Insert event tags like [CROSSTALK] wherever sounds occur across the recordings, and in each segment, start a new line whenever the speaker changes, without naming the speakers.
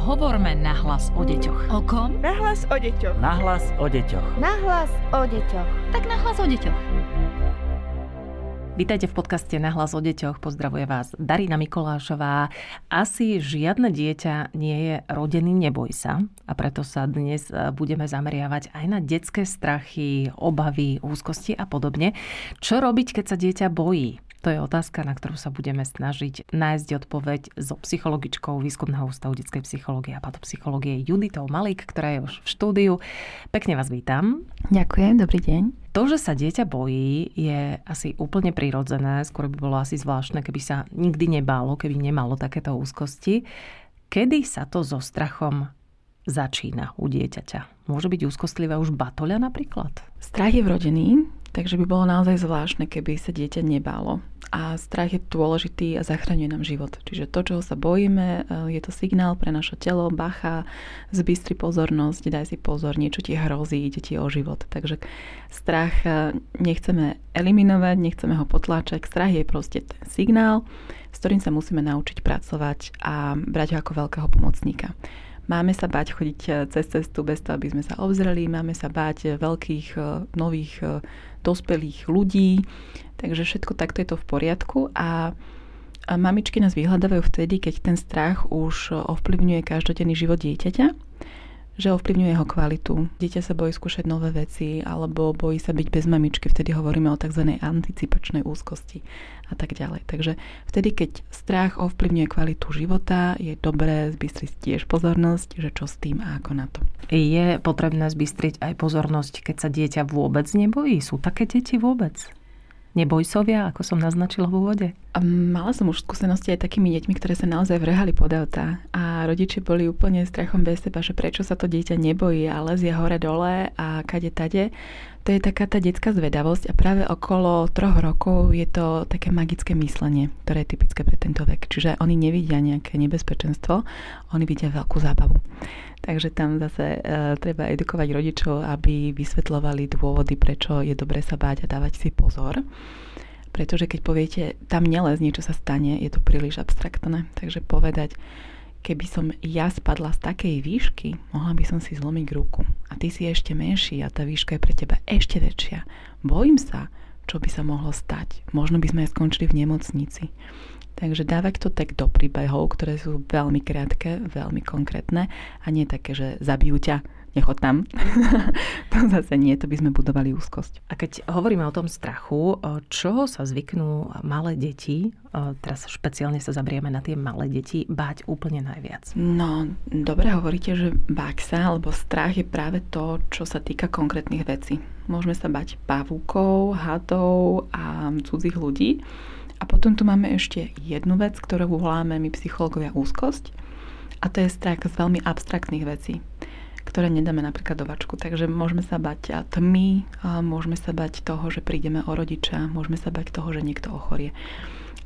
Hovorme nahlas o deťoch.
O kom?
Nahlas o deťoch.
Nahlas o deťoch.
Nahlas o deťoch.
Tak nahlas o deťoch.
Vítajte v podcaste Nahlas o deťoch. Pozdravuje vás Darina Mikolášová. Asi žiadne dieťa nie je rodený, neboj sa. A preto sa dnes e, budeme zameriavať aj na detské strachy, obavy, úzkosti a podobne. Čo robiť, keď sa dieťa bojí? To je otázka, na ktorú sa budeme snažiť nájsť odpoveď so psychologičkou Výskumného ústavu detskej psychológie a patopsychológie Juditou Malík, ktorá je už v štúdiu. Pekne vás vítam.
Ďakujem, dobrý deň.
To, že sa dieťa bojí, je asi úplne prirodzené. Skôr by bolo asi zvláštne, keby sa nikdy nebálo, keby nemalo takéto úzkosti. Kedy sa to so strachom začína u dieťaťa? Môže byť úzkostlivé už batoľa napríklad?
Strach je vrodený, takže by bolo naozaj zvláštne, keby sa dieťa nebálo a strach je dôležitý a zachraňuje nám život. Čiže to, čoho sa bojíme, e, je to signál pre naše telo, bacha, zbystri pozornosť, daj si pozor, niečo ti hrozí, ide ti o život. Takže strach e, nechceme eliminovať, nechceme ho potláčať. Strach je proste ten signál, s ktorým sa musíme naučiť pracovať a brať ho ako veľkého pomocníka. Máme sa bať chodiť e, cez cestu bez toho, aby sme sa obzreli, máme sa bať veľkých nových dospelých ľudí, takže všetko takto je to v poriadku. A mamičky nás vyhľadávajú vtedy, keď ten strach už ovplyvňuje každodenný život dieťaťa, že ovplyvňuje jeho kvalitu. Dieťa sa bojí skúšať nové veci alebo bojí sa byť bez mamičky, vtedy hovoríme o tzv. anticipačnej úzkosti a tak ďalej. Takže vtedy, keď strach ovplyvňuje kvalitu života, je dobré zbystriť tiež pozornosť, že čo s tým a ako na to.
Je potrebné zbystriť aj pozornosť, keď sa dieťa vôbec nebojí? Sú také deti vôbec? Nebojsovia, ako som naznačila v úvode?
Mala som už skúsenosti aj takými deťmi, ktoré sa naozaj vrhali pod auta a rodičia boli úplne strachom bez seba, že prečo sa to dieťa nebojí a lezie hore dole a kade tade. To je taká tá detská zvedavosť a práve okolo troch rokov je to také magické myslenie, ktoré je typické pre tento vek. Čiže oni nevidia nejaké nebezpečenstvo, oni vidia veľkú zábavu. Takže tam zase e, treba edukovať rodičov, aby vysvetľovali dôvody, prečo je dobre sa báť a dávať si pozor. Pretože keď poviete, tam nelez, niečo sa stane, je to príliš abstraktné. Takže povedať, keby som ja spadla z takej výšky, mohla by som si zlomiť ruku. A ty si ešte menší a tá výška je pre teba ešte väčšia. Bojím sa, čo by sa mohlo stať. Možno by sme aj skončili v nemocnici. Takže dávať to tak do príbehov, ktoré sú veľmi krátke, veľmi konkrétne a nie také, že zabijú ťa, nechod tam. [LAUGHS] to zase nie, to by sme budovali úzkosť.
A keď hovoríme o tom strachu, čoho sa zvyknú malé deti, teraz špeciálne sa zabrieme na tie malé deti, báť úplne najviac?
No, dobre hovoríte, že bák sa, alebo strach je práve to, čo sa týka konkrétnych vecí. Môžeme sa bať pavúkov, hadov a cudzích ľudí. A potom tu máme ešte jednu vec, ktorú voláme my psychológovia úzkosť. A to je strach z veľmi abstraktných vecí, ktoré nedáme napríklad do vačku. Takže môžeme sa bať tmy, môžeme sa bať toho, že prídeme o rodiča, môžeme sa bať toho, že niekto ochorie.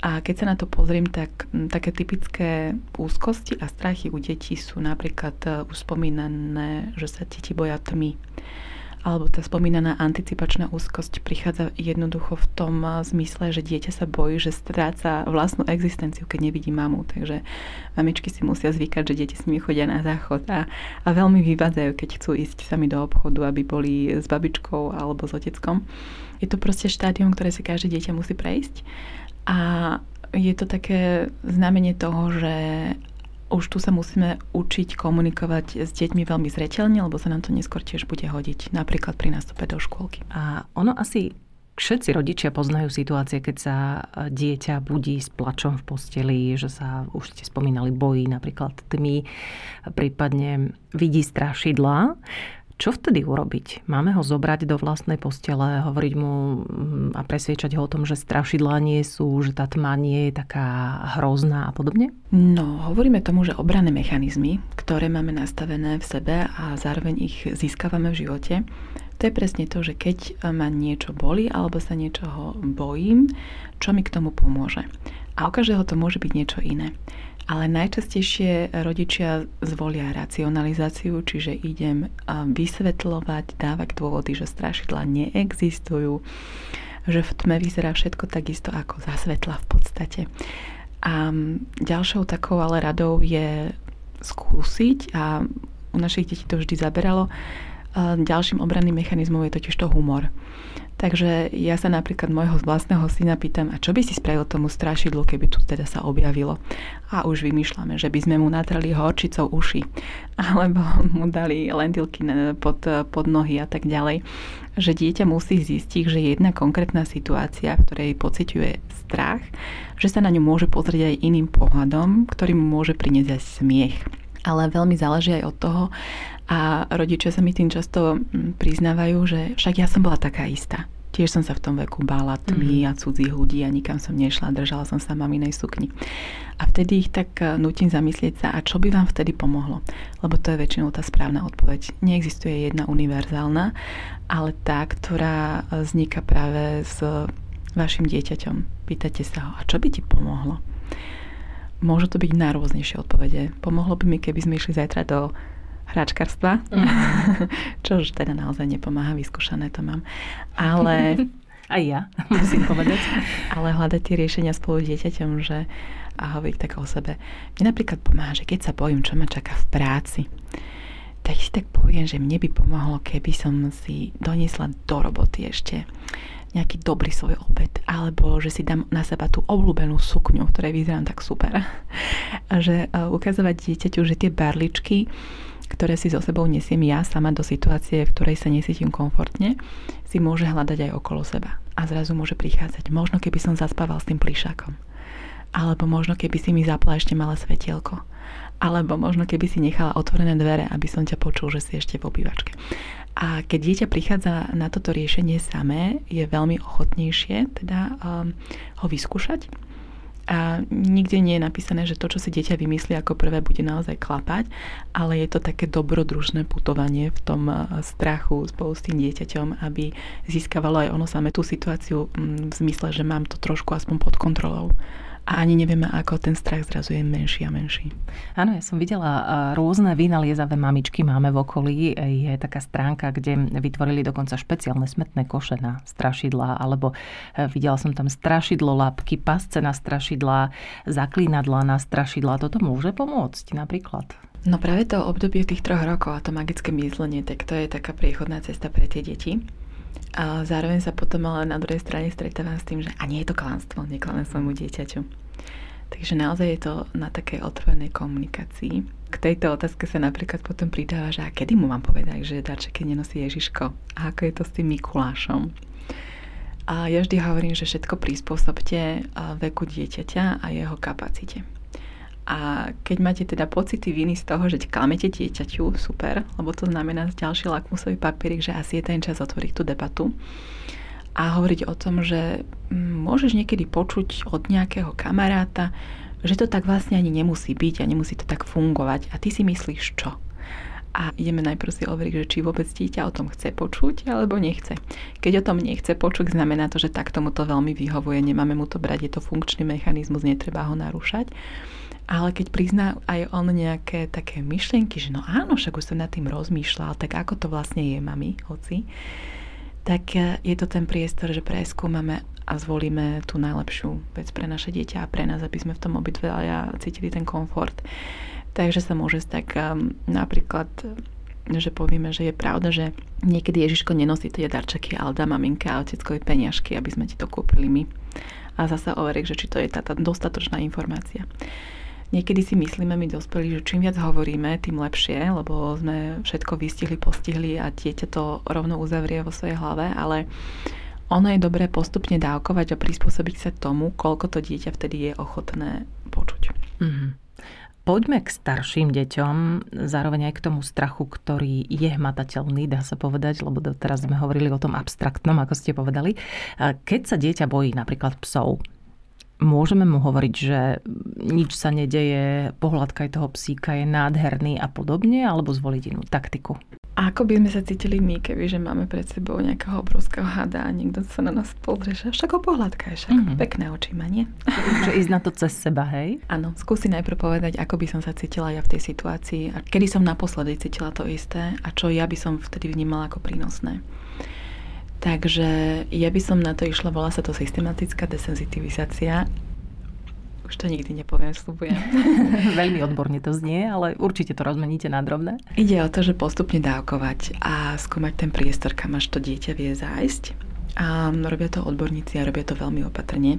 A keď sa na to pozriem, tak také typické úzkosti a strachy u detí sú napríklad e, už spomínané, že sa deti boja tmy alebo tá spomínaná anticipačná úzkosť prichádza jednoducho v tom eh, zmysle, že dieťa sa bojí, že stráca vlastnú existenciu, keď nevidí mamu. Takže mamičky si musia zvykať, že deti s nimi chodia na záchod a, a veľmi vyvádzajú, keď chcú ísť sami do obchodu, aby boli s babičkou alebo s oteckom. Je to proste štádium, ktoré si každé dieťa musí prejsť. A je to také znamenie toho, že už tu sa musíme učiť komunikovať s deťmi veľmi zreteľne, lebo sa nám to neskôr tiež bude hodiť, napríklad pri nástupe do škôlky.
A ono asi Všetci rodičia poznajú situácie, keď sa dieťa budí s plačom v posteli, že sa, už ste spomínali, bojí napríklad tmy, prípadne vidí strašidla. Čo vtedy urobiť? Máme ho zobrať do vlastnej postele, hovoriť mu mm, a presviečať ho o tom, že strašidlá nie sú, že tá tma nie je taká hrozná a podobne?
No, hovoríme tomu, že obranné mechanizmy, ktoré máme nastavené v sebe a zároveň ich získavame v živote, to je presne to, že keď ma niečo boli alebo sa niečoho bojím, čo mi k tomu pomôže. A u každého to môže byť niečo iné. Ale najčastejšie rodičia zvolia racionalizáciu, čiže idem vysvetľovať, dávať dôvody, že strašidla neexistujú, že v tme vyzerá všetko takisto ako za svetla v podstate. A ďalšou takou ale radou je skúsiť a u našich detí to vždy zaberalo. Ďalším obranným mechanizmom je totiž to humor. Takže ja sa napríklad môjho vlastného syna pýtam, a čo by si spravil tomu strašidlu, keby tu teda sa objavilo. A už vymýšľame, že by sme mu natrali horčicou uši, [LAUGHS] alebo mu dali lentilky pod, pod nohy a tak ďalej. Že dieťa musí zistiť, že jedna konkrétna situácia, v ktorej pociťuje strach, že sa na ňu môže pozrieť aj iným pohľadom, ktorý mu môže priniesť aj smiech ale veľmi záleží aj od toho, a rodičia sa mi tým často mm, priznávajú, že však ja som bola taká istá. Tiež som sa v tom veku bála tmy mm-hmm. a cudzích ľudí a nikam som nešla, držala som sa maminej sukni. A vtedy ich tak e, nutím zamyslieť sa, a čo by vám vtedy pomohlo? Lebo to je väčšinou tá správna odpoveď. Neexistuje jedna univerzálna, ale tá, ktorá e, vzniká práve s vašim dieťaťom. Pýtate sa ho, a čo by ti pomohlo? Môžu to byť najrôznejšie odpovede. Pomohlo by mi, keby sme išli zajtra do hračkarstva, mm. čo už teda naozaj nepomáha, vyskúšané to mám. Ale... [LAUGHS]
Aj ja, musím povedať.
Ale hľadať tie riešenia spolu dieťaťom, že a hovoriť tak o sebe. Mne napríklad pomáha, že keď sa bojím, čo ma čaká v práci, tak si tak poviem, že mne by pomohlo, keby som si doniesla do roboty ešte nejaký dobrý svoj obed, alebo že si dám na seba tú obľúbenú sukňu, v ktorej vyzerám tak super. [LAUGHS] A že ukazovať dieťaťu, že tie barličky ktoré si so sebou nesiem ja sama do situácie, v ktorej sa nesítim komfortne, si môže hľadať aj okolo seba. A zrazu môže prichádzať. Možno keby som zaspával s tým plišákom. Alebo možno keby si mi zapla ešte malé svetielko. Alebo možno keby si nechala otvorené dvere, aby som ťa počul, že si ešte v obývačke. A keď dieťa prichádza na toto riešenie samé, je veľmi ochotnejšie teda um, ho vyskúšať a nikde nie je napísané, že to, čo si dieťa vymyslí ako prvé, bude naozaj klapať, ale je to také dobrodružné putovanie v tom eh, strachu spolu s tým dieťaťom, aby získavalo aj ono samé tú situáciu mm, v zmysle, že mám to trošku aspoň pod kontrolou a ani nevieme, ako ten strach zrazu je menší a menší.
Áno, ja som videla rôzne vynaliezavé mamičky máme v okolí. Je taká stránka, kde vytvorili dokonca špeciálne smetné koše na strašidla, alebo e, videla som tam strašidlo lapky, pasce na strašidla, zaklínadla na strašidla. Toto môže pomôcť napríklad?
No práve to obdobie tých troch rokov a to magické myslenie, tak to je taká priechodná cesta pre tie deti. A zároveň sa potom ale na druhej strane stretávam s tým, že a nie je to klamstvo, neklamem svojmu dieťaťu. Takže naozaj je to na takej otvorenej komunikácii. K tejto otázke sa napríklad potom pridáva, že a kedy mu mám povedať, že darčeky nenosí Ježiško a ako je to s tým Mikulášom. A ja vždy hovorím, že všetko prispôsobte veku dieťaťa a jeho kapacite. A keď máte teda pocity viny z toho, že klamete dieťaťu, super, lebo to znamená ďalší lakmusový papierik, že asi je ten čas otvoriť tú debatu a hovoriť o tom, že mm, môžeš niekedy počuť od nejakého kamaráta, že to tak vlastne ani nemusí byť a nemusí to tak fungovať. A ty si myslíš čo? A ideme najprv si overiť, že či vôbec dieťa o tom chce počuť alebo nechce. Keď o tom nechce počuť, znamená to, že tak tomu to veľmi vyhovuje, nemáme mu to brať, je to funkčný mechanizmus, netreba ho narúšať. Ale keď prizná aj on nejaké také myšlienky, že no áno, však už som nad tým rozmýšľal, tak ako to vlastne je, mami, hoci, tak e, je to ten priestor, že preskúmame a zvolíme tú najlepšiu vec pre naše dieťa a pre nás, aby sme v tom obidvaja cítili ten komfort. Takže sa môže stať um, napríklad že povieme, že je pravda, že niekedy Ježiško nenosí tie darčeky, ale dá maminke a oteckovi peniažky, aby sme ti to kúpili my. A zase overiť, že či to je tá, tá dostatočná informácia. Niekedy si myslíme my dospelí, že čím viac hovoríme, tým lepšie, lebo sme všetko vystihli, postihli a dieťa to rovno uzavrie vo svojej hlave, ale ono je dobré postupne dávkovať a prispôsobiť sa tomu, koľko to dieťa vtedy je ochotné počuť. Mm-hmm.
Poďme k starším deťom, zároveň aj k tomu strachu, ktorý je hmatateľný, dá sa povedať, lebo teraz sme hovorili o tom abstraktnom, ako ste povedali. Keď sa dieťa bojí napríklad psov, Môžeme mu hovoriť, že nič sa nedeje, pohľadka toho psíka je nádherný a podobne, alebo zvoliť inú taktiku?
A ako by sme sa cítili my, keby že máme pred sebou nejakého obrovského hada a niekto sa na nás pozrie, že však ho pohľadka je však mm-hmm. pekné oči má, nie? [LAUGHS]
Že ísť na to cez seba, hej?
Áno, skúsi najprv povedať, ako by som sa cítila ja v tej situácii a kedy som naposledy cítila to isté a čo ja by som vtedy vnímala ako prínosné. Takže ja by som na to išla, volá sa to systematická desenzitivizácia. už to nikdy nepoviem, slúbujem. [LAUGHS]
Veľmi odborne to znie, ale určite to rozmeníte na drobné.
Ide o to, že postupne dávkovať a skúmať ten priestor, kam až to dieťa vie zájsť. A robia to odborníci a robia to veľmi opatrne.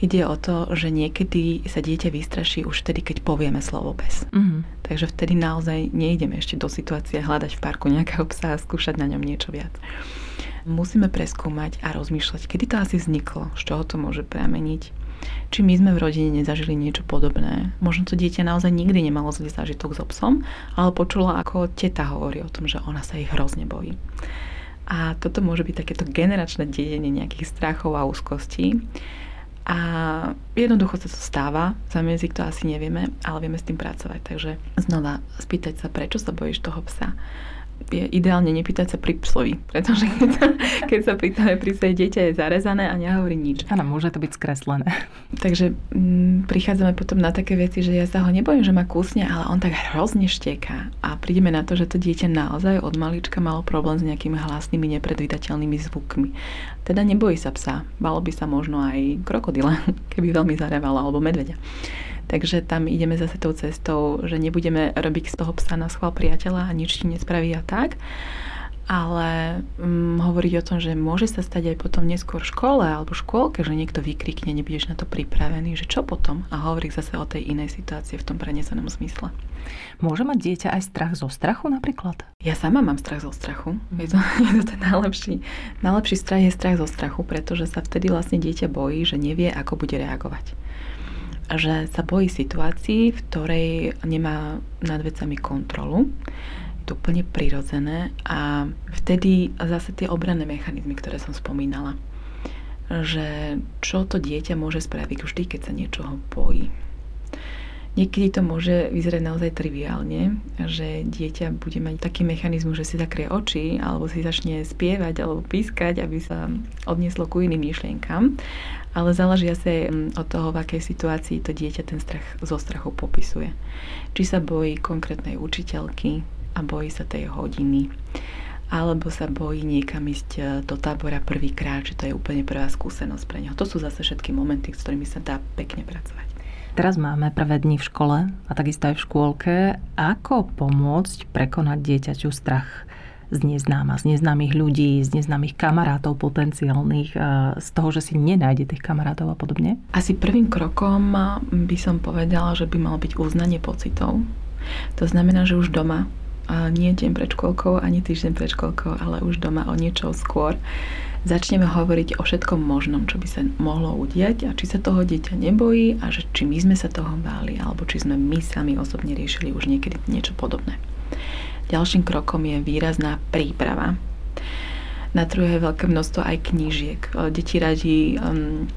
Ide o to, že niekedy sa dieťa vystraší už vtedy, keď povieme slovo pes. Mm-hmm. Takže vtedy naozaj nejdeme ešte do situácie hľadať v parku nejakého psa a skúšať na ňom niečo viac. Musíme preskúmať a rozmýšľať, kedy to asi vzniklo, z čoho to môže prameniť, či my sme v rodine nezažili niečo podobné. Možno to dieťa naozaj nikdy nemalo zlý zážitok so psom, ale počula, ako teta hovorí o tom, že ona sa ich hrozne bojí. A toto môže byť takéto generačné dedenie nejakých strachov a úzkostí. A jednoducho sa to stáva, za jazyk to asi nevieme, ale vieme s tým pracovať. Takže znova spýtať sa, prečo sa bojíš toho psa je ideálne nepýtať sa pri psovi, pretože [LAUGHS] keď sa, keď sa pýtame pri svoje dieťa je zarezané a nehovorí nič.
Áno, môže to byť skreslené.
Takže m, mm, prichádzame potom na také veci, že ja sa ho nebojím, že ma kúsne, ale on tak hrozne šteká a prídeme na to, že to dieťa naozaj od malička malo problém s nejakými hlasnými, nepredvídateľnými zvukmi. Teda nebojí sa psa, balo by sa možno aj krokodila, [LAUGHS] keby veľmi zarevala, alebo medveďa. Takže tam ideme zase tou cestou, že nebudeme robiť z toho psa na schvál priateľa a nič ti nespraví a tak, ale hm, hovoriť o tom, že môže sa stať aj potom neskôr v škole alebo škôlke, že niekto vykrikne, nebudeš na to pripravený, že čo potom? A hovorí zase o tej inej situácii v tom prenesenom zmysle.
Môže mať dieťa aj strach zo strachu napríklad?
Ja sama mám strach zo strachu. Je to, [LAUGHS] je to ten najlepší, najlepší strach je strach zo strachu, pretože sa vtedy vlastne dieťa bojí, že nevie, ako bude reagovať že sa bojí situácií, v ktorej nemá nad vecami kontrolu. To úplne prirodzené a vtedy zase tie obranné mechanizmy, ktoré som spomínala. Že čo to dieťa môže spraviť vždy, keď sa niečoho bojí. Niekedy to môže vyzerať naozaj triviálne, že dieťa bude mať taký mechanizmus, že si zakrie oči alebo si začne spievať alebo pískať, aby sa odnieslo ku iným myšlienkam ale záleží asi mm, od toho, v akej situácii to dieťa ten strach zo strachu popisuje. Či sa bojí konkrétnej učiteľky a bojí sa tej hodiny, alebo sa bojí niekam ísť e, do tábora prvýkrát, že to je úplne prvá skúsenosť pre neho. To sú zase všetky momenty, s ktorými sa dá pekne pracovať.
Teraz máme prvé dni v škole a takisto aj v škôlke. Ako pomôcť prekonať dieťaťu strach z neznáma, z neznámych ľudí, z neznámych kamarátov potenciálnych, z toho, že si nenájde tých kamarátov a podobne?
Asi prvým krokom by som povedala, že by malo byť uznanie pocitov. To znamená, že už doma, nie deň pred školkou, ani týždeň pred školkou, ale už doma o niečo skôr, začneme hovoriť o všetkom možnom, čo by sa mohlo udiať a či sa toho dieťa nebojí a že či my sme sa toho báli, alebo či sme my sami osobne riešili už niekedy niečo podobné. Ďalším krokom je výrazná príprava. Na trhu je veľké množstvo aj knížiek. Deti radi um,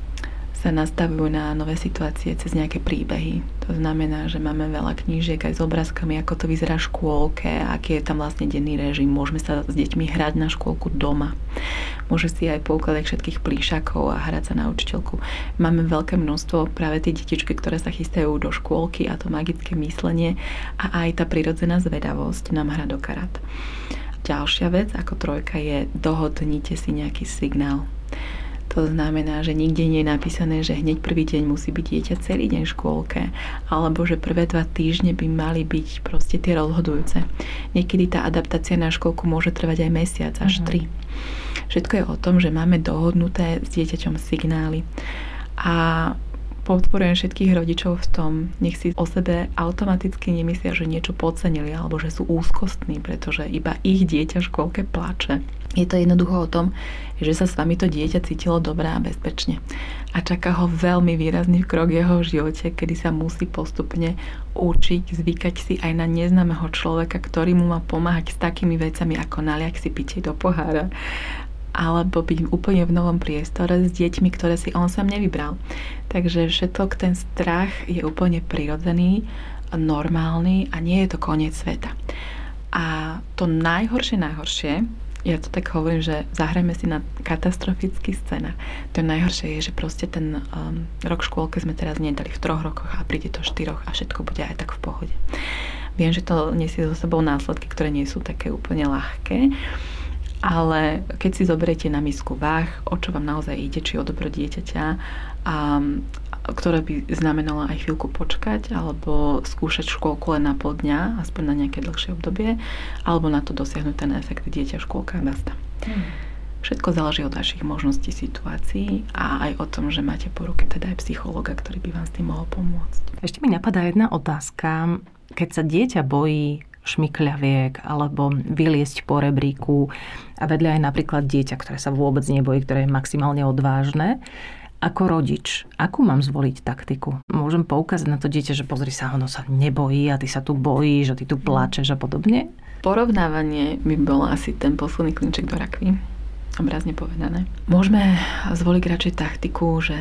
sa nastavujú na nové situácie cez nejaké príbehy. To znamená, že máme veľa knížiek aj s obrázkami, ako to vyzerá v škôlke, aký je tam vlastne denný režim. Môžeme sa s deťmi hrať na škôlku doma. Môže si aj poukladať všetkých plíšakov a hrať sa na učiteľku. Máme veľké množstvo práve tie detičky, ktoré sa chystajú do škôlky a to magické myslenie a aj tá prirodzená zvedavosť nám hra do karát. Ďalšia vec ako trojka je dohodnite si nejaký signál. To znamená, že nikde nie je napísané, že hneď prvý deň musí byť dieťa celý deň v škôlke, alebo že prvé dva týždne by mali byť proste tie rozhodujúce. Niekedy tá adaptácia na školku môže trvať aj mesiac, až mm-hmm. tri. Všetko je o tom, že máme dohodnuté s dieťaťom signály. A podporujem všetkých rodičov v tom, nech si o sebe automaticky nemyslia, že niečo podcenili alebo že sú úzkostní, pretože iba ich dieťa v škôlke plače je to jednoducho o tom, že sa s vami to dieťa cítilo dobré a bezpečne. A čaká ho veľmi výrazný krok jeho živote, kedy sa musí postupne učiť, zvykať si aj na neznámeho človeka, ktorý mu má pomáhať s takými vecami ako naliak si pitie do pohára alebo byť úplne v novom priestore s deťmi, ktoré si on sám nevybral. Takže všetok ten strach je úplne prirodzený, normálny a nie je to koniec sveta. A to najhoršie, najhoršie ja to tak hovorím, že zahrajme si na katastrofický scénar. To najhoršie je, že proste ten um, rok škôlke sme teraz nedali v troch rokoch a príde to v štyroch a všetko bude aj tak v pohode. Viem, že to nesie so sebou následky, ktoré nie sú také úplne ľahké, ale keď si zoberiete na misku váh, o čo vám naozaj ide, či o dobro dieťaťa a, ktoré by znamenalo aj chvíľku počkať, alebo skúšať škôlku len na pol dňa, aspoň na nejaké dlhšie obdobie, alebo na to dosiahnuť ten efekt dieťa, škôlka a basta. Hmm. Všetko záleží od vašich možností, situácií a aj o tom, že máte po ruke teda aj psychologa, ktorý by vám s tým mohol pomôcť.
Ešte mi napadá jedna otázka. Keď sa dieťa bojí šmykľaviek alebo vyliesť po rebríku a vedľa aj napríklad dieťa, ktoré sa vôbec nebojí, ktoré je maximálne odvážne, ako rodič, akú mám zvoliť taktiku? Môžem poukázať na to dieťa, že pozri sa, ono sa nebojí a ty sa tu bojíš a ty tu plačeš a podobne?
Porovnávanie by bol asi ten posledný klinček do rakvy, obrazne povedané. Môžeme zvoliť radšej taktiku, že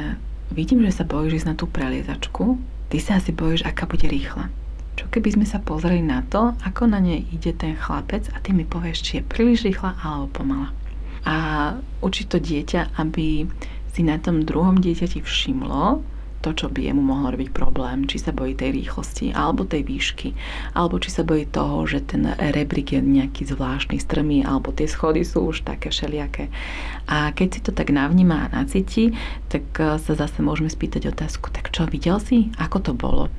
vidím, že sa bojíš ísť na tú preliezačku, ty sa asi bojíš, aká bude rýchla. Čo keby sme sa pozreli na to, ako na nej ide ten chlapec a ty mi povieš, či je príliš rýchla alebo pomala. A učiť to dieťa, aby si na tom druhom dieťati všimlo to, čo by jemu mohlo robiť problém, či sa bojí tej rýchlosti, alebo tej výšky, alebo či sa bojí toho, že ten rebrík je nejaký zvláštny, strmý, alebo tie schody sú už také všelijaké. A keď si to tak navníma a nacíti, tak sa zase môžeme spýtať otázku, tak čo, videl si? Ako to bolo?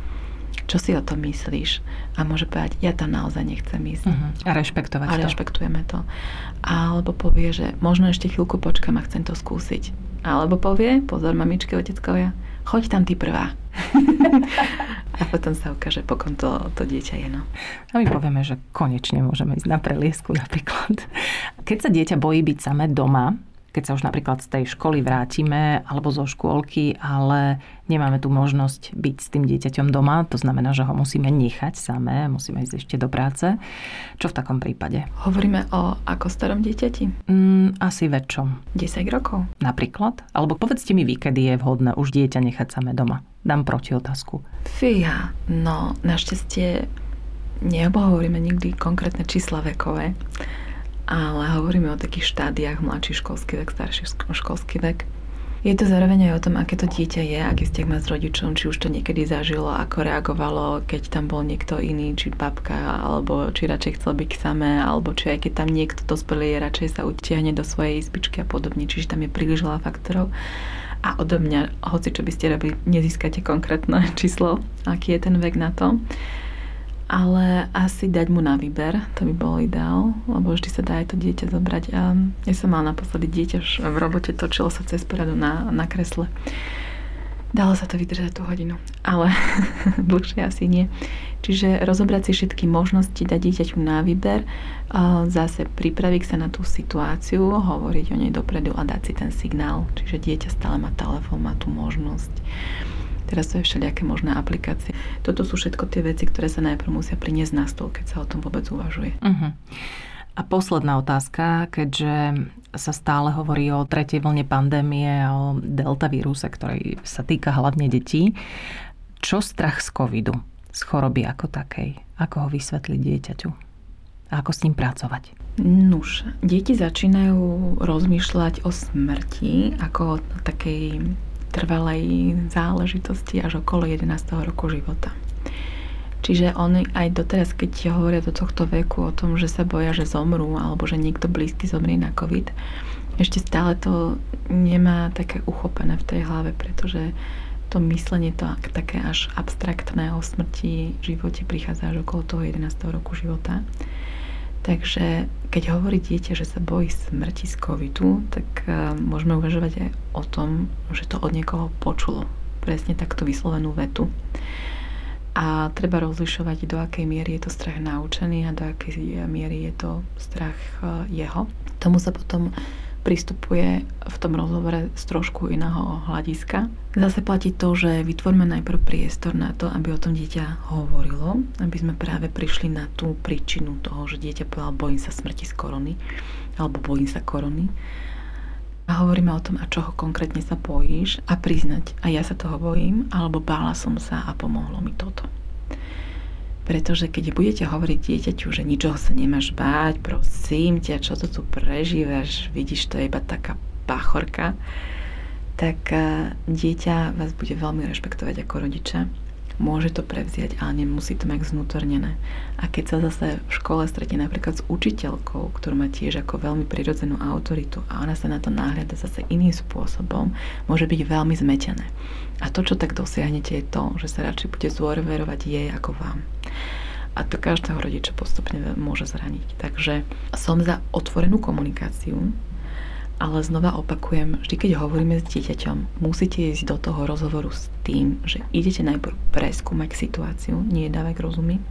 Čo si o tom myslíš? A môže povedať, ja tam naozaj nechcem ísť. Uh-huh.
A rešpektovať
a
to.
rešpektujeme to. Alebo povie, že možno ešte chvíľku počkam a chcem to skúsiť. Alebo povie, pozor mamičky, oteckovia, choď tam ty prvá. [LAUGHS] a potom sa ukáže, pokom to, to dieťa je. No.
A my povieme, že konečne môžeme ísť na preliesku napríklad. Keď sa dieťa bojí byť samé doma, keď sa už napríklad z tej školy vrátime alebo zo škôlky, ale nemáme tu možnosť byť s tým dieťaťom doma, to znamená, že ho musíme nechať samé, musíme ísť ešte do práce. Čo v takom prípade?
Hovoríme o ako starom dieťati?
Mm, asi väčšom.
10 rokov?
Napríklad? Alebo povedzte mi vy, kedy je vhodné už dieťa nechať samé doma. Dám proti otázku.
Fíha, no našťastie neobohovoríme nikdy konkrétne čísla vekové ale hovoríme o takých štádiách mladší školský vek, starší školský vek. Je to zároveň aj o tom, aké to dieťa je, aký vzťah má s rodičom, či už to niekedy zažilo, ako reagovalo, keď tam bol niekto iný, či babka, alebo či radšej chcel byť samé, alebo či aj keď tam niekto dospelý je, radšej sa utiahne do svojej izbičky a podobne, čiže tam je príliš veľa faktorov. A odo mňa, hoci čo by ste robili, nezískate konkrétne [LAUGHS] číslo, aký je ten vek na to ale asi dať mu na výber, to by bolo ideál, lebo vždy sa dá aj to dieťa zobrať. Ja som mala naposledy dieťa v robote, točilo sa cez poradu na, na kresle. Dalo sa to vydržať tú hodinu, ale [LAUGHS] dlhšie asi nie. Čiže rozobrať si všetky možnosti, dať dieťaťu na výber, zase pripraviť sa na tú situáciu, hovoriť o nej dopredu a dať si ten signál. Čiže dieťa stále má telefón, má tú možnosť Teraz sú všelijaké možné aplikácie. Toto sú všetko tie veci, ktoré sa najprv musia priniesť na stôl, keď sa o tom vôbec uvažuje. Uh-huh.
A posledná otázka, keďže sa stále hovorí o tretej vlne pandémie a o delta víruse, ktorý sa týka hlavne detí. Čo strach z covidu, z choroby ako takej? Ako ho vysvetliť dieťaťu? A ako s ním pracovať?
Nuž, deti začínajú rozmýšľať o smrti ako o takej trvalej záležitosti až okolo 11. roku života. Čiže oni aj doteraz, keď hovoria do tohto veku o tom, že sa boja, že zomrú, alebo že niekto blízky zomrie na COVID, ešte stále to nemá také uchopené v tej hlave, pretože to myslenie to také až abstraktné o smrti živote prichádza až okolo toho 11. roku života. Takže keď hovorí dieťa, že sa bojí smrti z covidu, tak uh, môžeme uvažovať aj o tom, že to od niekoho počulo. Presne takto vyslovenú vetu. A treba rozlišovať, do akej miery je to strach naučený a do akej miery je to strach uh, jeho. Tomu sa potom pristupuje v tom rozhovore z trošku iného hľadiska. Zase platí to, že vytvorme najprv priestor na to, aby o tom dieťa hovorilo, aby sme práve prišli na tú príčinu toho, že dieťa povedal, bojím sa smrti z korony, alebo bojím sa korony. A hovoríme o tom, a čoho konkrétne sa bojíš a priznať, a ja sa toho bojím, alebo bála som sa a pomohlo mi toto. Pretože keď budete hovoriť dieťaťu, že ničoho sa nemáš báť, prosím ťa, čo to tu prežívaš, vidíš, to je iba taká pachorka, tak dieťa vás bude veľmi rešpektovať ako rodiča. Môže to prevziať, ale nemusí to mať znútornené. A keď sa zase v škole stretne napríklad s učiteľkou, ktorú má tiež ako veľmi prirodzenú autoritu a ona sa na to náhľada zase iným spôsobom, môže byť veľmi zmetené. A to, čo tak dosiahnete, je to, že sa radšej bude zôverovať jej ako vám. A to každého rodiča postupne môže zraniť. Takže som za otvorenú komunikáciu, ale znova opakujem, vždy keď hovoríme s dieťaťom, musíte ísť do toho rozhovoru s tým, že idete najprv preskúmať situáciu, nie dávať rozumy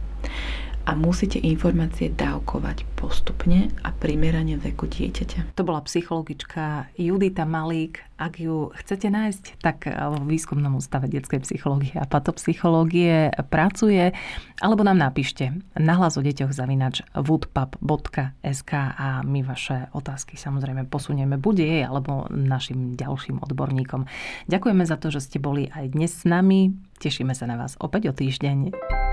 a musíte informácie dávkovať postupne a primerane veku dieťaťa.
To bola psychologička Judita Malík. Ak ju chcete nájsť, tak v výskumnom ústave detskej psychológie a patopsychológie pracuje, alebo nám napíšte nahlas o deťoch zavinač woodpub.sk a my vaše otázky samozrejme posunieme buď jej alebo našim ďalším odborníkom. Ďakujeme za to, že ste boli aj dnes s nami. Tešíme sa na vás opäť o týždeň.